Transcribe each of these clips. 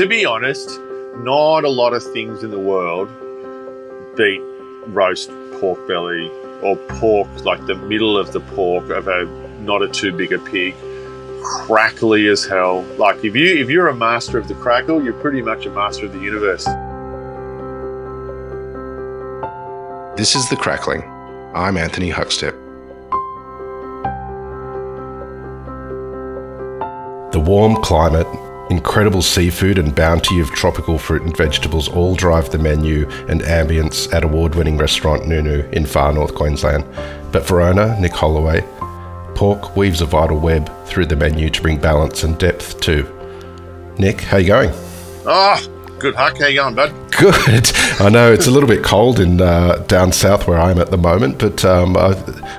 To be honest, not a lot of things in the world beat roast pork belly or pork like the middle of the pork of a not a too big a pig crackly as hell like if you if you're a master of the crackle you're pretty much a master of the universe This is The Crackling. I'm Anthony Huckstep. The warm climate, incredible seafood, and bounty of tropical fruit and vegetables all drive the menu and ambience at award winning restaurant Nu Nu in far north Queensland. But for owner Nick Holloway, pork weaves a vital web through the menu to bring balance and depth too. Nick, how you going? oh good huck how you going bud Good. I know it's a little bit cold in uh, down south where I'm at the moment, but um, I,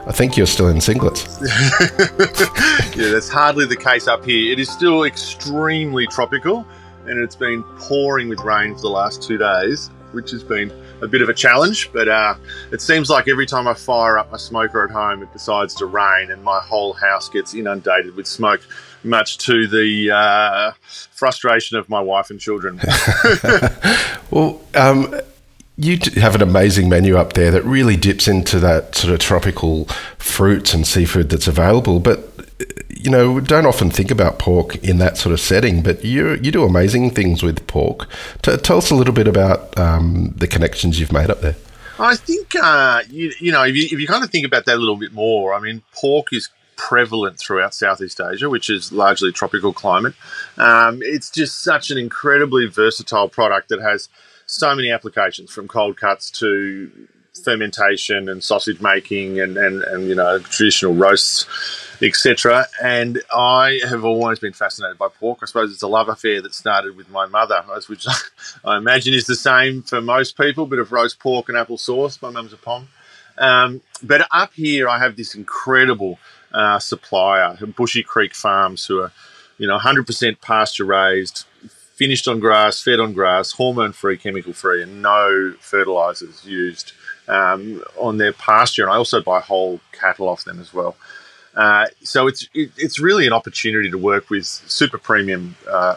I think you're still in singlets. yeah that's hardly the case up here it is still extremely tropical and it's been pouring with rain for the last two days which has been a bit of a challenge but uh, it seems like every time i fire up my smoker at home it decides to rain and my whole house gets inundated with smoke much to the uh, frustration of my wife and children Well, um, you have an amazing menu up there that really dips into that sort of tropical fruits and seafood that's available. But you know, we don't often think about pork in that sort of setting. But you you do amazing things with pork. T- tell us a little bit about um, the connections you've made up there. I think uh, you, you know if you, if you kind of think about that a little bit more. I mean, pork is prevalent throughout Southeast Asia, which is largely tropical climate. Um, it's just such an incredibly versatile product that has so many applications, from cold cuts to fermentation and sausage making, and and, and you know traditional roasts, etc. And I have always been fascinated by pork. I suppose it's a love affair that started with my mother, which I imagine is the same for most people. Bit of roast pork and apple sauce. My mum's a pom. Um, but up here, I have this incredible uh, supplier, Bushy Creek Farms, who are, you know, 100% pasture raised, finished on grass, fed on grass, hormone free, chemical free, and no fertilizers used um, on their pasture. And I also buy whole cattle off them as well. Uh, so it's it, it's really an opportunity to work with super premium uh,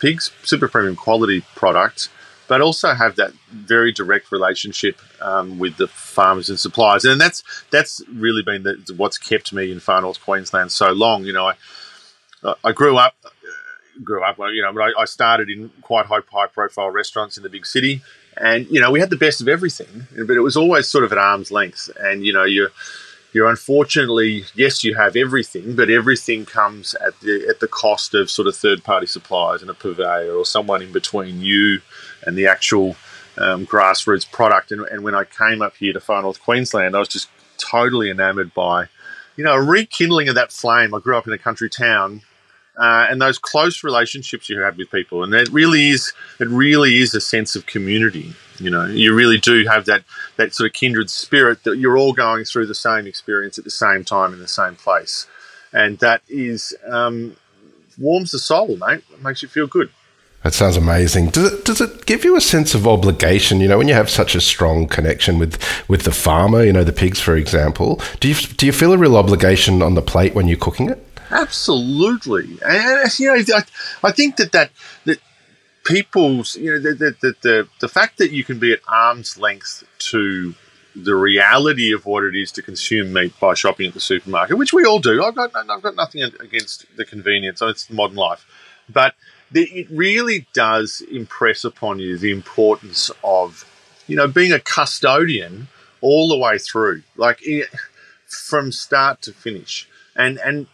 pigs, super premium quality product, but also have that very direct relationship um, with the farmers and suppliers, and that's that's really been the, what's kept me in far north Queensland so long. You know, I I grew up grew up, you know, but I, I started in quite high high profile restaurants in the big city, and you know we had the best of everything, but it was always sort of at arm's length, and you know you're you're unfortunately yes you have everything but everything comes at the at the cost of sort of third party suppliers and a purveyor or someone in between you and the actual um, grassroots product. And, and when I came up here to far north Queensland I was just totally enamored by you know a rekindling of that flame. I grew up in a country town uh, and those close relationships you have with people and it really is it really is a sense of community you know you really do have that that sort of kindred spirit that you're all going through the same experience at the same time in the same place and that is um, warms the soul mate it makes you feel good That sounds amazing. Does it does it give you a sense of obligation? You know, when you have such a strong connection with with the farmer, you know, the pigs, for example. Do you do you feel a real obligation on the plate when you're cooking it? Absolutely, and you know, I, I think that that that people's you know the the, the the fact that you can be at arm's length to the reality of what it is to consume meat by shopping at the supermarket, which we all do. I've got I've got nothing against the convenience. It's modern life, but the, it really does impress upon you the importance of you know being a custodian all the way through, like from start to finish, and and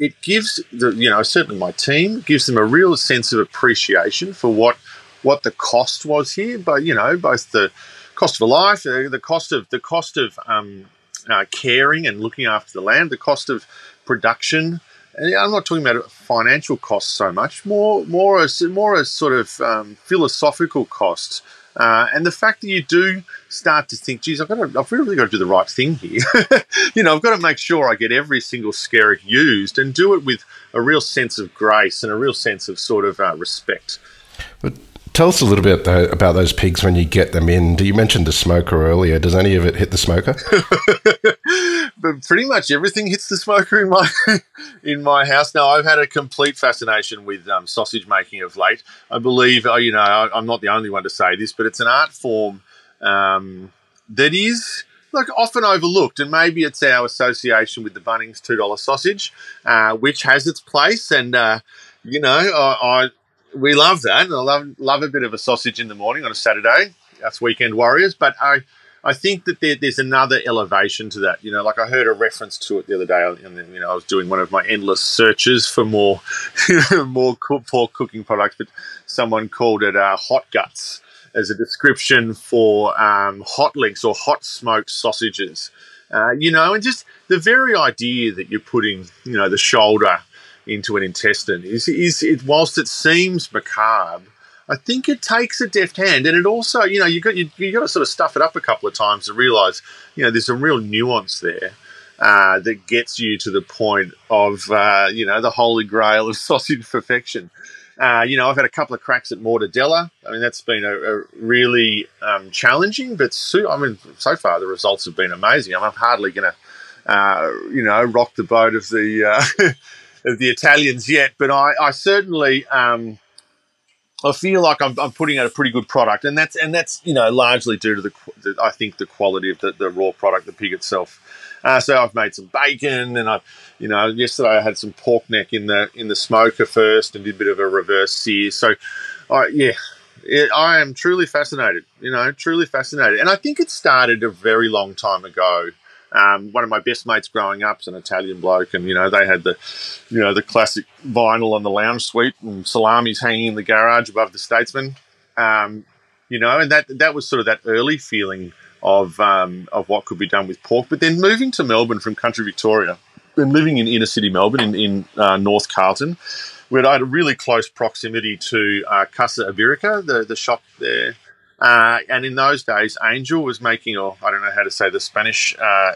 it gives the you know certainly my team gives them a real sense of appreciation for what what the cost was here, but you know both the cost of a life, uh, the cost of the cost of um, uh, caring and looking after the land, the cost of production. And I'm not talking about financial costs so much, more more as more as sort of um, philosophical costs. Uh, and the fact that you do start to think, geez, I've got to, I've really got to do the right thing here. you know, I've got to make sure I get every single skerrick used and do it with a real sense of grace and a real sense of sort of uh, respect. But Tell us a little bit though, about those pigs when you get them in. Do you mentioned the smoker earlier. Does any of it hit the smoker? but pretty much everything hits the smoker in my in my house. Now I've had a complete fascination with um, sausage making of late. I believe, uh, you know, I, am not the only one to say this, but it's an art form um, that is like often overlooked, and maybe it's our association with the Bunnings two dollar sausage, uh, which has its place. And uh, you know, I, we love that. I love love a bit of a sausage in the morning on a Saturday. That's weekend warriors. But I I think that there, there's another elevation to that. You know, like I heard a reference to it the other day, and you know, I was doing one of my endless searches for more more pork cooking products, but someone called it uh, hot guts as a description for um, hot links or hot smoked sausages. Uh, you know, and just the very idea that you're putting, you know, the shoulder into an intestine is, is it, whilst it seems macabre, I think it takes a deft hand, and it also, you know, you got you, you got to sort of stuff it up a couple of times to realise, you know, there's a real nuance there uh, that gets you to the point of, uh, you know, the holy grail of sausage perfection. Uh, you know, I've had a couple of cracks at mortadella. I mean, that's been a, a really um, challenging, but so, I mean, so far the results have been amazing. I'm hardly going to, uh, you know, rock the boat of the uh, of the Italians yet, but I, I certainly. Um, I feel like I'm, I'm, putting out a pretty good product, and that's and that's you know largely due to the, the I think the quality of the, the raw product, the pig itself. Uh, so I've made some bacon, and I, you know, yesterday I had some pork neck in the in the smoker first, and did a bit of a reverse sear. So, I yeah, it, I am truly fascinated. You know, truly fascinated, and I think it started a very long time ago. Um, one of my best mates growing up is an Italian bloke, and you know they had the, you know, the classic vinyl on the lounge suite and salamis hanging in the garage above the Statesman. Um, you know, and that that was sort of that early feeling of um, of what could be done with pork. But then moving to Melbourne from country Victoria and living in inner city Melbourne in, in uh, North Carlton, I had a really close proximity to uh, Casa Iberica, the, the shop there. Uh, and in those days, Angel was making, or I don't know how to say the Spanish uh,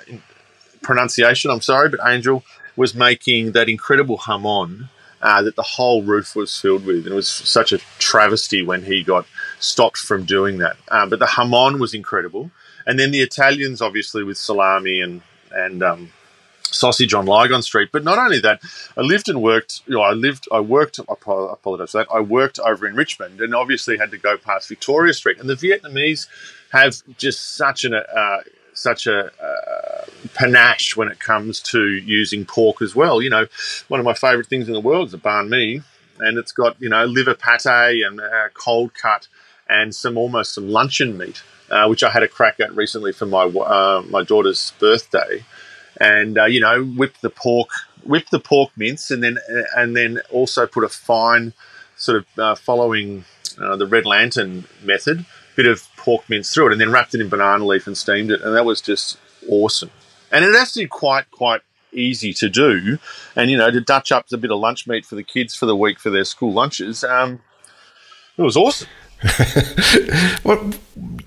pronunciation, I'm sorry, but Angel was making that incredible jamon uh, that the whole roof was filled with. And it was such a travesty when he got stopped from doing that. Uh, but the jamon was incredible and then the Italians, obviously, with salami and and um, sausage on Lygon Street. But not only that, I lived and worked. You know, I lived, I worked. I apologize for that. I worked over in Richmond, and obviously had to go past Victoria Street. And the Vietnamese have just such an uh, such a uh, panache when it comes to using pork as well. You know, one of my favourite things in the world is a banh mi, and it's got you know liver pate and uh, cold cut and some almost some luncheon meat uh, which I had a crack at recently for my uh, my daughter's birthday, and uh, you know whip the pork, whip the pork mince, and then and then also put a fine sort of uh, following uh, the red lantern method, bit of pork mince through it, and then wrapped it in banana leaf and steamed it, and that was just awesome. And it actually quite quite easy to do, and you know to dutch up a bit of lunch meat for the kids for the week for their school lunches. Um, it was awesome. what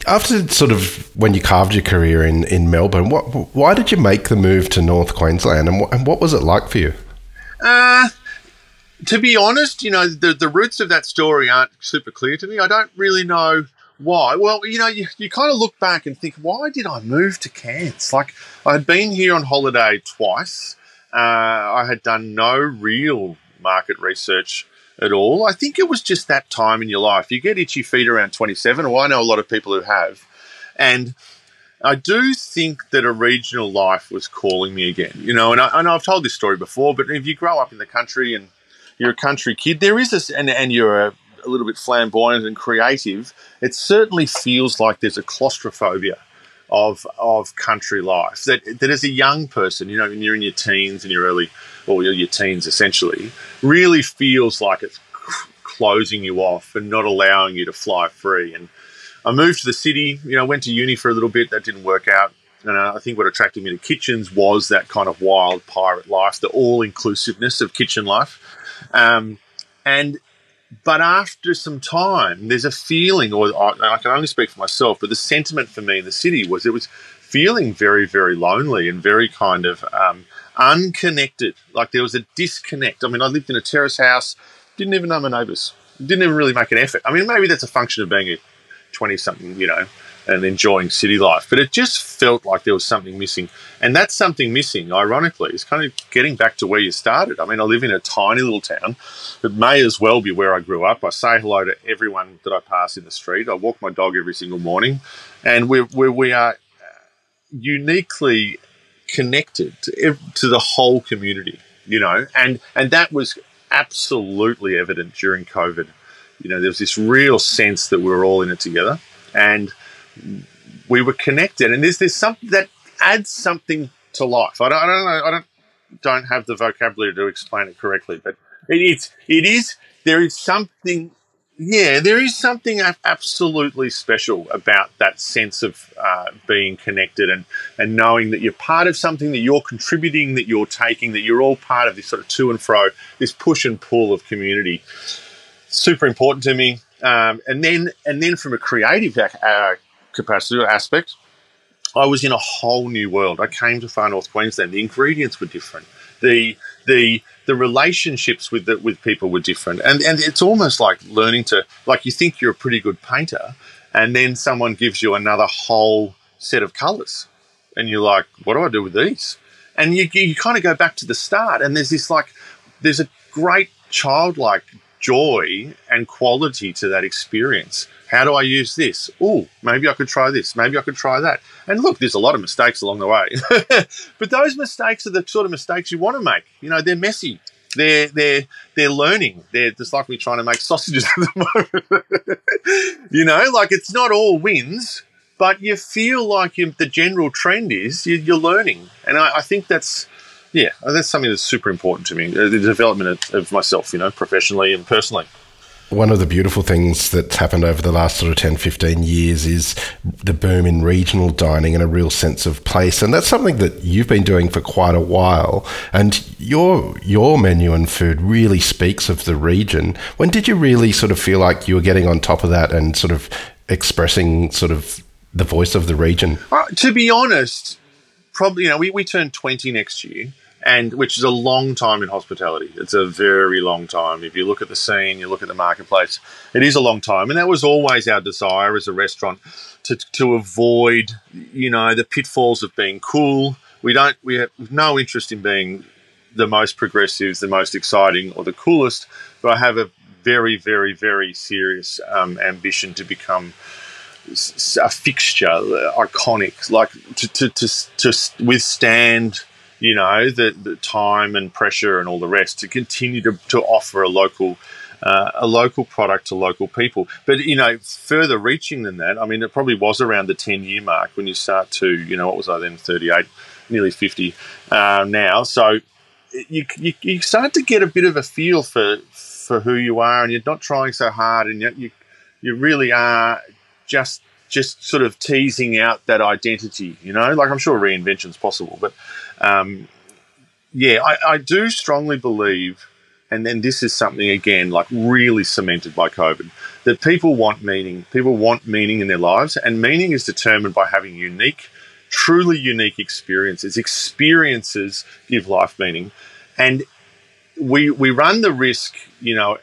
after sort of when you carved your career in, in Melbourne, what why did you make the move to North Queensland, and what, and what was it like for you? Uh, to be honest, you know the the roots of that story aren't super clear to me. I don't really know why. Well, you know, you, you kind of look back and think, why did I move to Cairns? Like I had been here on holiday twice. Uh, I had done no real market research at all. I think it was just that time in your life. You get itchy feet around 27, or I know a lot of people who have. And I do think that a regional life was calling me again. You know, and, I, know I've told this story before, but if you grow up in the country and you're a country kid, there is this, and, and you're a, a little bit flamboyant and creative, it certainly feels like there's a claustrophobia of of country life. That that as a young person, you know, when you're in your teens and your early or your teens essentially, really feels like it's closing you off and not allowing you to fly free. And I moved to the city, you know, went to uni for a little bit, that didn't work out. And I think what attracted me to kitchens was that kind of wild pirate life, the all inclusiveness of kitchen life. Um, and but after some time, there's a feeling, or I can only speak for myself, but the sentiment for me in the city was it was feeling very, very lonely and very kind of um, unconnected. Like there was a disconnect. I mean, I lived in a terrace house, didn't even know my neighbours. didn't even really make an effort. I mean, maybe that's a function of being a twenty something, you know, and enjoying city life. But it just felt like there was something missing. And that something missing, ironically, is kind of getting back to where you started. I mean, I live in a tiny little town that may as well be where I grew up. I say hello to everyone that I pass in the street. I walk my dog every single morning. And we're, we're we are uniquely connected to, to the whole community, you know, and, and that was absolutely evident during COVID. You know, there was this real sense that we were all in it together. And we were connected, and there's there's something that adds something to life. I don't, I don't know. I don't don't have the vocabulary to explain it correctly, but it, it's it is there is something. Yeah, there is something absolutely special about that sense of uh, being connected and, and knowing that you're part of something, that you're contributing, that you're taking, that you're all part of this sort of to and fro, this push and pull of community. Super important to me. Um, and then and then from a creative uh, capacity or aspect, I was in a whole new world. I came to far north Queensland. The ingredients were different. The the the relationships with the, with people were different, and and it's almost like learning to like you think you're a pretty good painter, and then someone gives you another whole set of colours, and you're like, what do I do with these? And you you kind of go back to the start, and there's this like there's a great childlike joy and quality to that experience how do I use this? Oh, maybe I could try this. Maybe I could try that. And look, there's a lot of mistakes along the way, but those mistakes are the sort of mistakes you want to make. You know, they're messy. They're they're they're learning. They're just like me trying to make sausages at the moment. you know, like it's not all wins, but you feel like the general trend is you, are learning, and I, I, think that's yeah, that's something that's super important to me. Uh, the development of, of myself, you know, professionally and personally. One of the beautiful things that's happened over the last sort of 10, 15 years is the boom in regional dining and a real sense of place. And that's something that you've been doing for quite a while. And your your menu and food really speaks of the region. When did you really sort of feel like you were getting on top of that and sort of expressing sort of the voice of the region? Uh, to be honest, probably, you know, we, we turn 20 next year and which is a long time in hospitality. It's a very long time. If you look at the scene, you look at the marketplace, it is a long time. And that was always our desire as a restaurant to, to avoid, you know, the pitfalls of being cool. We don't, we have no interest in being the most progressive, the most exciting, or the coolest, but I have a very, very, very serious um, ambition to become a fixture, iconic, like to, to, to, to withstand you know, the, the time and pressure and all the rest to continue to, to offer a local uh, a local product to local people. But you know, further reaching than that, I mean, it probably was around the ten year mark when you start to, you know, what was I then, thirty eight, nearly fifty uh, now. So you, you, you start to get a bit of a feel for for who you are, and you're not trying so hard, and you you, you really are just just sort of teasing out that identity. You know, like I'm sure reinvention's possible, but um, yeah, I, I do strongly believe, and then this is something again like really cemented by COVID, that people want meaning. People want meaning in their lives, and meaning is determined by having unique, truly unique experiences. Experiences give life meaning, and we we run the risk, you know,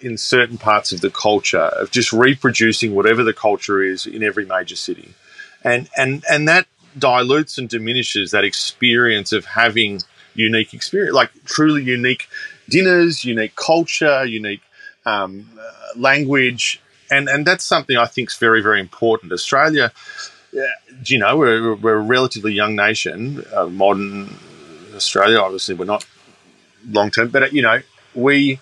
in certain parts of the culture of just reproducing whatever the culture is in every major city, and and and that dilutes and diminishes that experience of having unique experience, like truly unique dinners, unique culture, unique um, uh, language, and and that's something I think is very very important. Australia, uh, you know, we're, we're a relatively young nation, uh, modern Australia. Obviously, we're not long term, but you know, we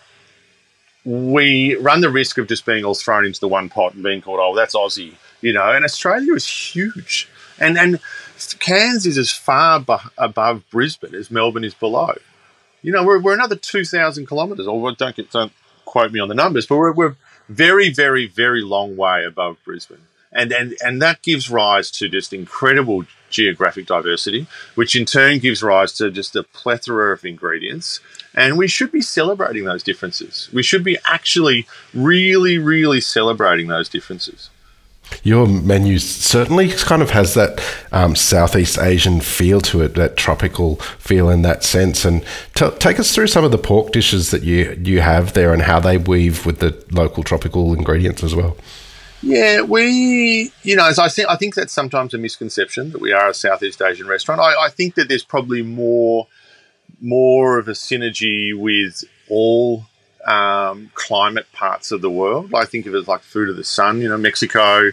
we run the risk of just being all thrown into the one pot and being called, oh, that's Aussie, you know. And Australia is huge, and and Cairns is as far bu- above Brisbane as Melbourne is below. You know, we're, we're another 2,000 kilometres, or don't, get, don't quote me on the numbers, but we're, we're very, very, very long way above Brisbane. And, and, and that gives rise to just incredible geographic diversity, which in turn gives rise to just a plethora of ingredients. And we should be celebrating those differences. We should be actually really, really celebrating those differences. Your menu certainly kind of has that um, Southeast Asian feel to it, that tropical feel in that sense. And t- take us through some of the pork dishes that you you have there and how they weave with the local tropical ingredients as well. Yeah, we, you know, as I think, I think that's sometimes a misconception that we are a Southeast Asian restaurant. I, I think that there's probably more, more of a synergy with all um, climate parts of the world. I think of it as like food of the sun, you know, Mexico,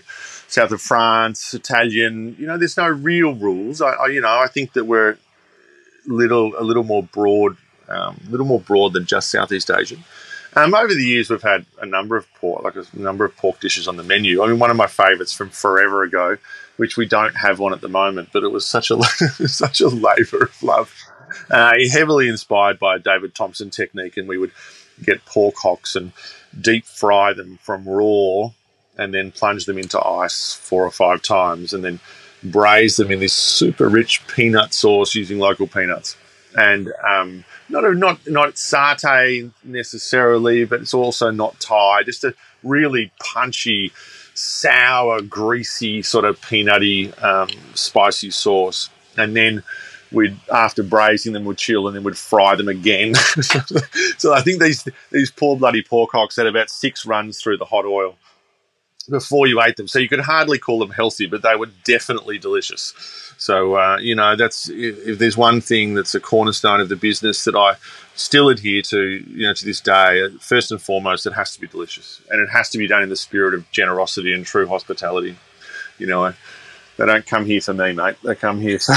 south of France, Italian. You know, there's no real rules. I, I you know, I think that we're little a little more broad, a um, little more broad than just Southeast Asian. Um, over the years, we've had a number of pork, like a number of pork dishes on the menu. I mean, one of my favourites from forever ago, which we don't have one at the moment, but it was such a such a labour of love. Uh, heavily inspired by David Thompson technique, and we would get pork hocks and deep fry them from raw and then plunge them into ice four or five times and then braise them in this super rich peanut sauce using local peanuts. And um, not a, not not satay necessarily, but it's also not Thai. Just a really punchy, sour, greasy sort of peanutty, um, spicy sauce. And then we'd after braising them would chill and then we'd fry them again. so I think these these poor bloody pork hocks had about six runs through the hot oil before you ate them. So you could hardly call them healthy, but they were definitely delicious. So uh, you know that's if, if, there's one thing that's a cornerstone of the business that I still adhere to, you know, to this day. First and foremost, it has to be delicious, and it has to be done in the spirit of generosity and true hospitality. You know, they don't come here for me, mate. They come here. For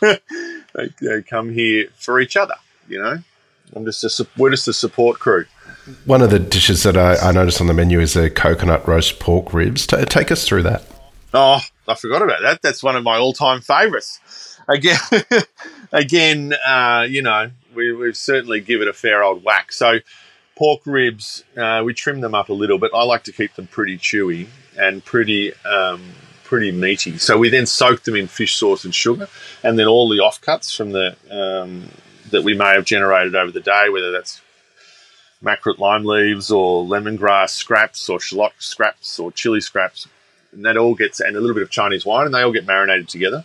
they, they come here for each other. You know, I'm just a, we're just a support crew. One of the dishes that I, I noticed on the menu is a coconut roast pork ribs. T- take us through that. Oh, I forgot about that. That's one of my all-time favourites. Again, again, uh, you know, we, we've certainly give it a fair old whack. So, pork ribs, uh, we trim them up a little, but I like to keep them pretty chewy and pretty um, pretty meaty. So we then soak them in fish sauce and sugar, and then all the offcuts from the um, that we may have generated over the day, whether that's makrut lime leaves or lemongrass scraps or shallot scraps or chili scraps, and that all gets and a little bit of Chinese wine, and they all get marinated together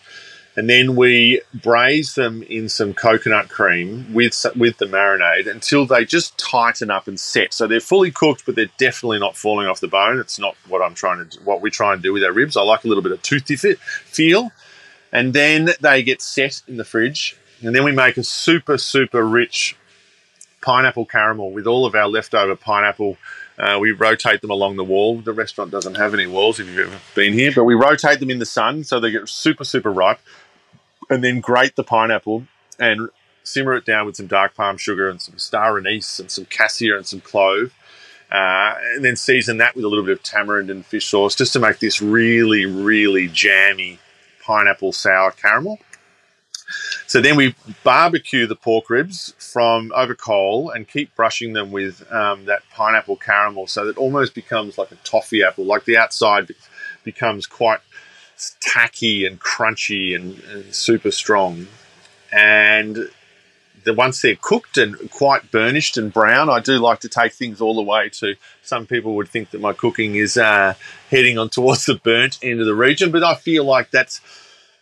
and then we braise them in some coconut cream with with the marinade until they just tighten up and set. So they're fully cooked, but they're definitely not falling off the bone. It's not what I'm trying to what we try and do with our ribs. I like a little bit of toothy fit feel, and then they get set in the fridge, and then we make a super super rich pineapple caramel with all of our leftover pineapple. Uh, we rotate them along the wall. The restaurant doesn't have any walls if you've ever been here, but we rotate them in the sun so they get super, super ripe and then grate the pineapple and simmer it down with some dark palm sugar and some star anise and some cassia and some clove. Uh, and then season that with a little bit of tamarind and fish sauce just to make this really, really jammy pineapple sour caramel. So then we barbecue the pork ribs from over coal and keep brushing them with um, that pineapple caramel so that almost becomes like a toffee apple. Like the outside becomes quite tacky and crunchy and, and super strong. And the once they're cooked and quite burnished and brown, I do like to take things all the way to. Some people would think that my cooking is uh, heading on towards the burnt end of the region, but I feel like that's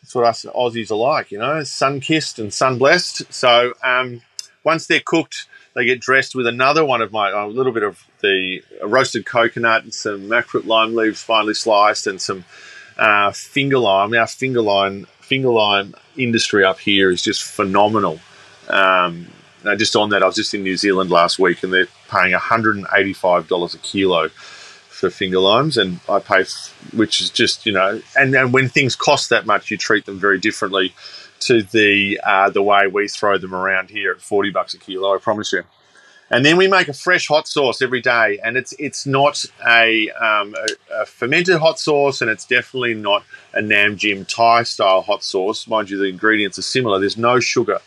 that's what us Aussies are like, you know, sun kissed and sun blessed. So um, once they're cooked, they get dressed with another one of my a little bit of the roasted coconut and some makrut lime leaves finely sliced and some uh, finger lime, our finger lime, finger lime industry up here is just phenomenal. Um, just on that, I was just in New Zealand last week, and they're paying $185 a kilo for finger limes, and I pay, which is just you know, and then when things cost that much, you treat them very differently to the uh, the way we throw them around here at 40 bucks a kilo. I promise you. And then we make a fresh hot sauce every day, and it's it's not a, um, a, a, fermented hot sauce, and it's definitely not a Nam Jim Thai style hot sauce. Mind you, the ingredients are similar. There's no sugar,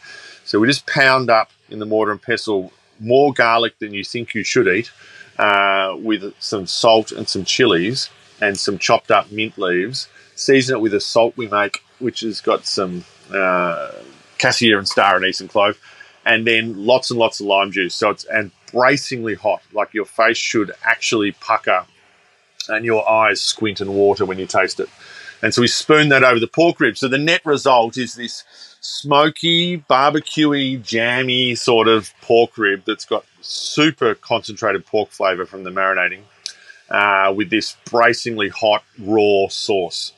so we just pound up in the mortar and pestle more garlic than you think you should eat, uh, with some salt and some chilies and some chopped up mint leaves. Season it with a salt we make, which has got some uh, cassia and star anise and clove and then lots and lots of lime juice. So it's and bracingly hot, like your face should actually pucker and your eyes squint and water when you taste it. And so we spoon that over the pork ribs. So the net result is this smoky, barbecuey, jammy sort of pork rib that's got super concentrated pork flavour from the marinating uh, with this bracingly hot raw sauce.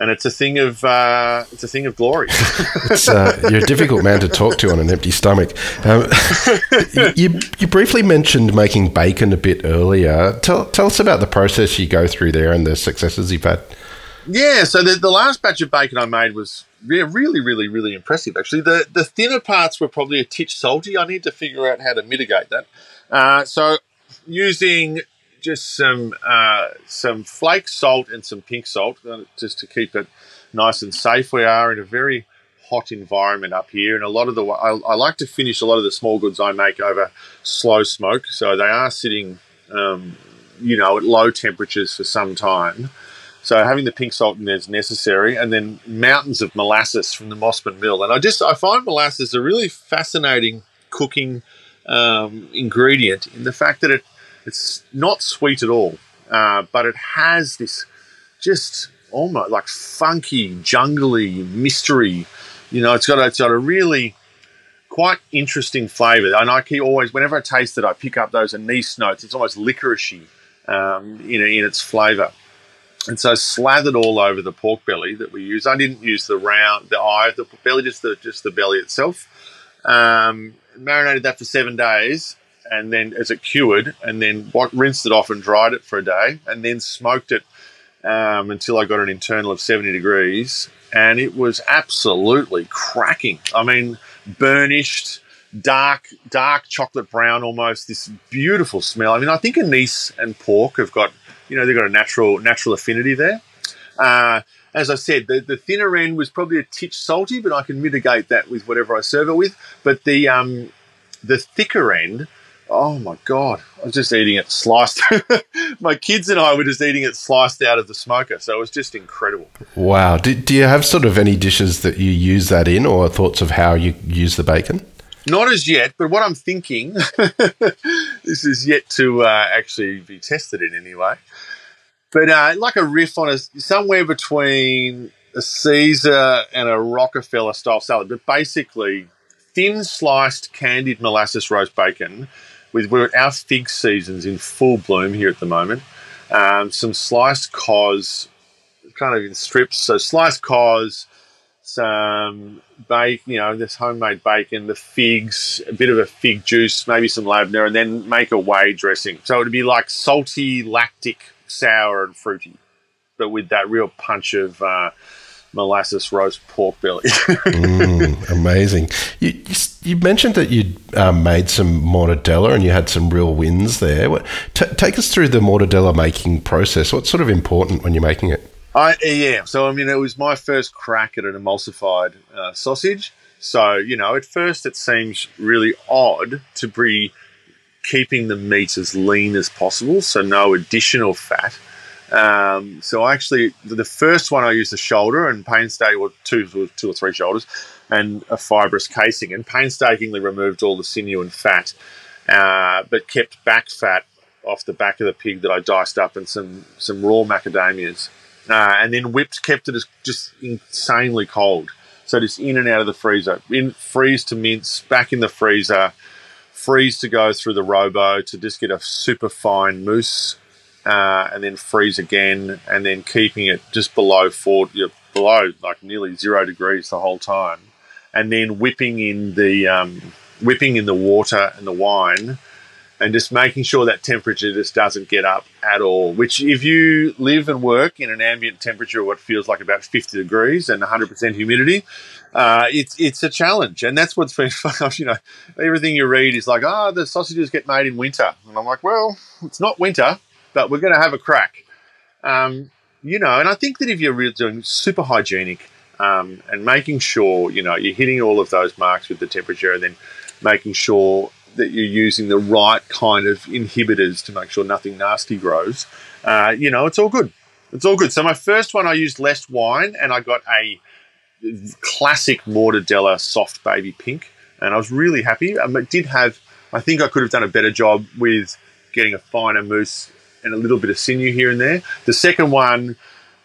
And it's a thing of uh, it's a thing of glory. uh, you're a difficult man to talk to on an empty stomach. Um, you, you briefly mentioned making bacon a bit earlier. Tell, tell us about the process you go through there and the successes you've had. Yeah, so the, the last batch of bacon I made was re- really, really, really impressive. Actually, the the thinner parts were probably a titch salty. I need to figure out how to mitigate that. Uh, so using just some uh, some flake salt and some pink salt, uh, just to keep it nice and safe. We are in a very hot environment up here, and a lot of the I, I like to finish a lot of the small goods I make over slow smoke, so they are sitting, um, you know, at low temperatures for some time. So having the pink salt in there is necessary, and then mountains of molasses from the Mossman Mill. And I just I find molasses a really fascinating cooking um, ingredient in the fact that it it's not sweet at all, uh, but it has this just almost like funky, jungly mystery. You know, it's got a, it's got a really quite interesting flavour. And I keep always, whenever I taste it, I pick up those anise notes. It's almost licoricey um, in, in its flavour. And so slathered all over the pork belly that we use. I didn't use the round, the eye of the belly, just the just the belly itself. Um, marinated that for seven days, and then as it cured, and then what rinsed it off and dried it for a day, and then smoked it um, until I got an internal of 70 degrees, and it was absolutely cracking. I mean, burnished, dark, dark chocolate brown, almost this beautiful smell. I mean, I think anise and pork have got, you know, they've got a natural natural affinity there. Uh, as I said, the, the thinner end was probably a titch salty, but I can mitigate that with whatever I serve it with. But the um, the thicker end oh my god, I was just eating it sliced. my kids and I were just eating it sliced out of the smoker, so it was just incredible. Wow. Do, do you have sort of any dishes that you use that in, or thoughts of how you use the bacon? Not as yet, but what I'm thinking, this is yet to uh, actually be tested in any way. But uh, like a riff on a somewhere between a Caesar and a Rockefeller style salad, but basically thin sliced candied molasses roast bacon with we're at our fig seasons in full bloom here at the moment. Um, some sliced cos, kind of in strips. So sliced cos, some bacon, you know, this homemade bacon, the figs, a bit of a fig juice, maybe some labneh, and then make a whey dressing. So it'd be like salty, lactic, sour, and fruity, but with that real punch of uh, molasses roast pork belly. mm, amazing. You, you, you, mentioned that you um, made some mortadella and you had some real wins there. T- take us through the mortadella making process. What's sort of important when you're making it? I yeah. So I mean, it was my first crack at an emulsified uh, sausage. So you know, at first it seems really odd to be keeping the meat as lean as possible, so no additional fat um, so I actually, the first one I used the shoulder and painstakingly, well, two, two or three shoulders, and a fibrous casing, and painstakingly removed all the sinew and fat, uh, but kept back fat off the back of the pig that I diced up and some some raw macadamias, uh, and then whipped, kept it as just insanely cold. So just in and out of the freezer, in freeze to mince, back in the freezer, freeze to go through the robo to just get a super fine mousse uh, and then freeze again, and then keeping it just below four, you below like nearly zero degrees the whole time, and then whipping in the um, whipping in the water and the wine, and just making sure that temperature just doesn't get up at all. Which, if you live and work in an ambient temperature, of what feels like about fifty degrees and one hundred percent humidity, uh, it's it's a challenge, and that's what's been fun. You know, everything you read is like, oh, the sausages get made in winter, and I'm like, well, it's not winter but we're going to have a crack. Um, you know, and I think that if you're really doing super hygienic um, and making sure, you know, you're hitting all of those marks with the temperature and then making sure that you're using the right kind of inhibitors to make sure nothing nasty grows, uh, you know, it's all good. It's all good. So my first one, I used less wine and I got a classic mortadella soft baby pink. And I was really happy. Um, it did have, I think I could have done a better job with getting a finer mousse and a little bit of sinew here and there. The second one,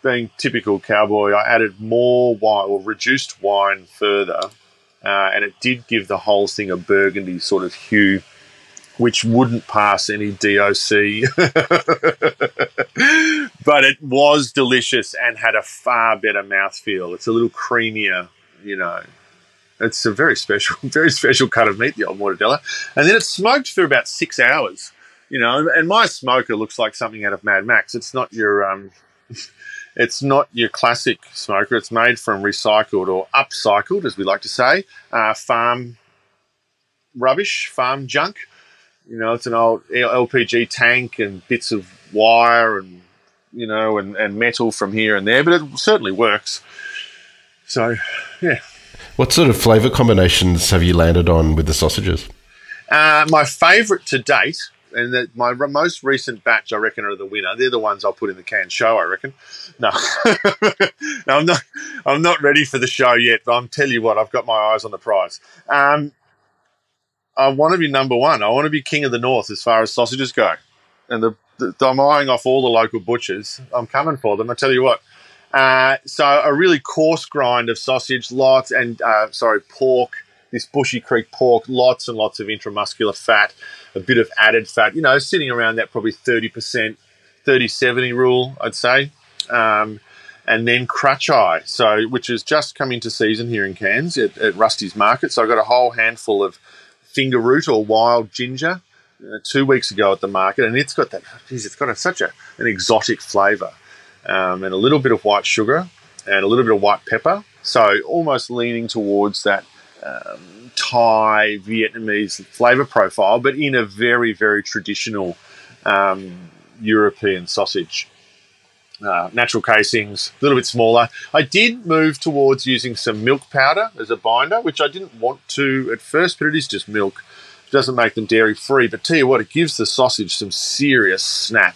being typical cowboy, I added more wine or reduced wine further, uh, and it did give the whole thing a burgundy sort of hue, which wouldn't pass any DOC. but it was delicious and had a far better mouthfeel. It's a little creamier, you know. It's a very special, very special cut of meat, the old mortadella. And then it's smoked for about six hours, you know. And my smoker looks like something out of Mad Max. It's not your, um, it's not your classic smoker. It's made from recycled or upcycled, as we like to say, uh, farm rubbish, farm junk. You know, it's an old LPG tank and bits of wire and you know and, and metal from here and there, but it certainly works. So, yeah. What sort of flavour combinations have you landed on with the sausages? Uh, my favourite to date, and the, my most recent batch, I reckon, are the winner. They're the ones I'll put in the Cairns show. I reckon. No, no, I'm not. I'm not ready for the show yet. But I'm tell you what, I've got my eyes on the prize. Um, I want to be number one. I want to be king of the north as far as sausages go, and the, the, I'm eyeing off all the local butchers. I'm coming for them. I tell you what. Uh, so a really coarse grind of sausage, lots and uh, sorry pork. This Bushy Creek pork, lots and lots of intramuscular fat, a bit of added fat. You know, sitting around that probably thirty percent, 30-70 rule, I'd say. Um, and then krachai, so which has just come into season here in Cairns at, at Rusty's Market. So I got a whole handful of finger root or wild ginger uh, two weeks ago at the market, and it's got that. Geez, it's got a, such a, an exotic flavour um, and a little bit of white sugar and a little bit of white pepper. So almost leaning towards that um, Thai Vietnamese flavor profile, but in a very very traditional um, European sausage. Uh, natural casings, a little bit smaller. I did move towards using some milk powder as a binder, which I didn't want to at first, but it is just milk. It doesn't make them dairy free, but tell you what, it gives the sausage some serious snap.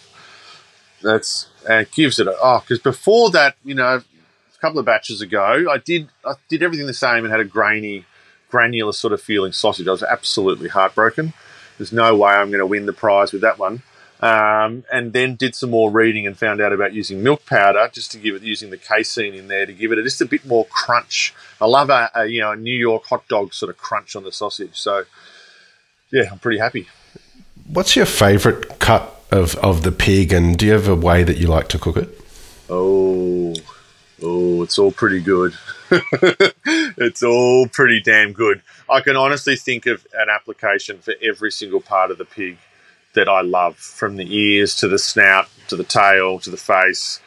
That's and it gives it a oh because before that you know a couple of batches ago I did I did everything the same and had a grainy granular sort of feeling sausage. I was absolutely heartbroken. There's no way I'm going to win the prize with that one. Um, and then did some more reading and found out about using milk powder just to give it using the casein in there to give it a, just a bit more crunch. I love a, a you know a New York hot dog sort of crunch on the sausage. So yeah I'm pretty happy. What's your favourite cut of, of the pig, and do you have a way that you like to cook it? Oh, oh, it's all pretty good. it's all pretty damn good. I can honestly think of an application for every single part of the pig that I love, from the ears to the snout to the tail to the face,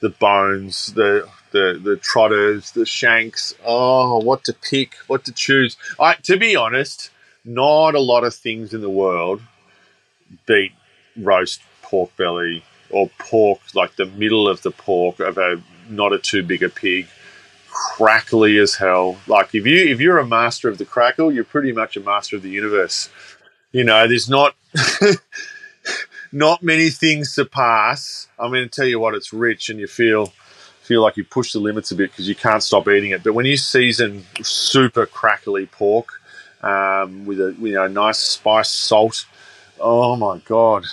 the bones, the the the trotters, the shanks. Oh, what to pick, what to choose. I, to be honest, not a lot of things in the world beat roast pork belly or pork, like the middle of the pork of a not a too big a pig, crackly as hell. Like if you if you're a master of the crackle, you're pretty much a master of the universe. You know, there's not not many things surpass. I'm going to tell you what, it's rich, and you feel feel like you push the limits a bit because you can't stop eating it. But when you season super crackly pork um, with a you know nice spice salt, oh my god,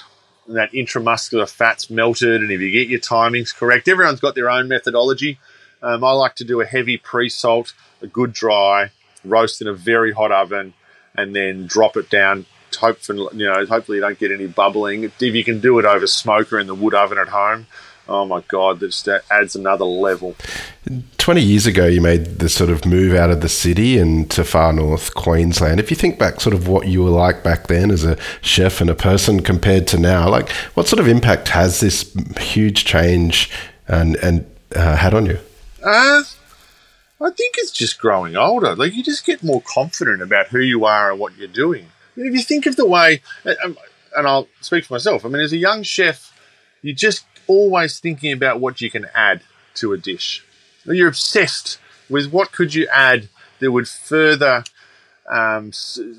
and that intramuscular fat's melted, and if you get your timings correct, everyone's got their own methodology. Um, I like to do a heavy pre-salt, a good dry, roast in a very hot oven, and then drop it down. Hopefully, you know, hopefully you don't get any bubbling. If you can do it over smoker in the wood oven at home, oh my god, that just adds another level. 20 years ago, you made the sort of move out of the city and to far north Queensland. If you think back, sort of what you were like back then as a chef and a person compared to now, like what sort of impact has this huge change and, and uh, had on you? Uh, I think it's just growing older. Like you just get more confident about who you are and what you're doing. I mean, if you think of the way, and I'll speak for myself. I mean, as a young chef, you're just always thinking about what you can add to a dish. You're obsessed with what could you add that would further, um,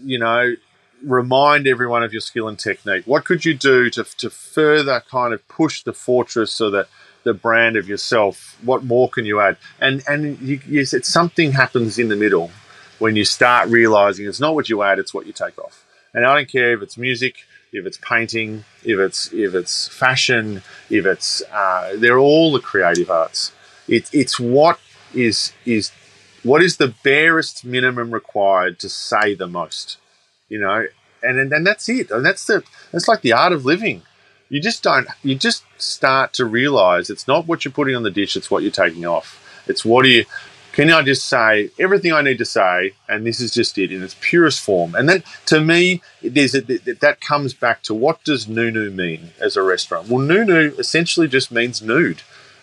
you know, remind everyone of your skill and technique. What could you do to, to further kind of push the fortress so that the brand of yourself? What more can you add? And and you, you said something happens in the middle when you start realizing it's not what you add, it's what you take off. And I don't care if it's music, if it's painting, if it's if it's fashion, if it's uh, they're all the creative arts. It, it's what is is what is the barest minimum required to say the most, you know, and and, and that's it. And that's the that's like the art of living. You just don't. You just start to realize it's not what you're putting on the dish; it's what you're taking off. It's what do you can I just say everything I need to say, and this is just it in its purest form? And then, to me, there's a, that comes back to what does Nu Nu mean as a restaurant? Well, Nu Nu essentially just means nude.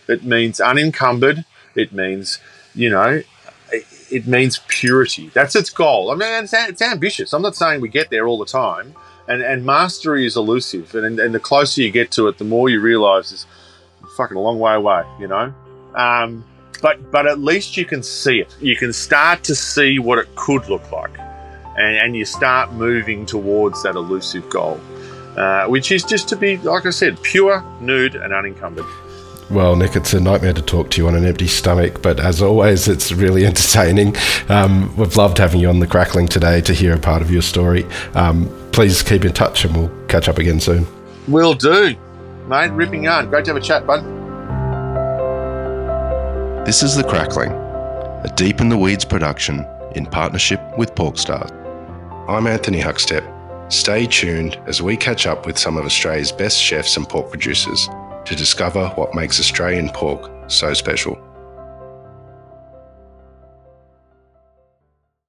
It means unencumbered. It means, you know, it means purity. That's its goal. I mean, it's, it's ambitious. I'm not saying we get there all the time, and, and mastery is elusive. And, and the closer you get to it, the more you realize it's fucking a long way away, you know? Um, but but at least you can see it. You can start to see what it could look like, and, and you start moving towards that elusive goal, uh, which is just to be, like I said, pure, nude, and unencumbered. Well, Nick, it's a nightmare to talk to you on an empty stomach, but as always, it's really entertaining. Um, we've loved having you on the crackling today to hear a part of your story. Um, please keep in touch, and we'll catch up again soon. Will do, mate. Ripping yarn. Great to have a chat, bud. This is The Crackling, a Deep in the Weeds production in partnership with Porkstars. I'm Anthony Huckstep. Stay tuned as we catch up with some of Australia's best chefs and pork producers to discover what makes Australian pork so special.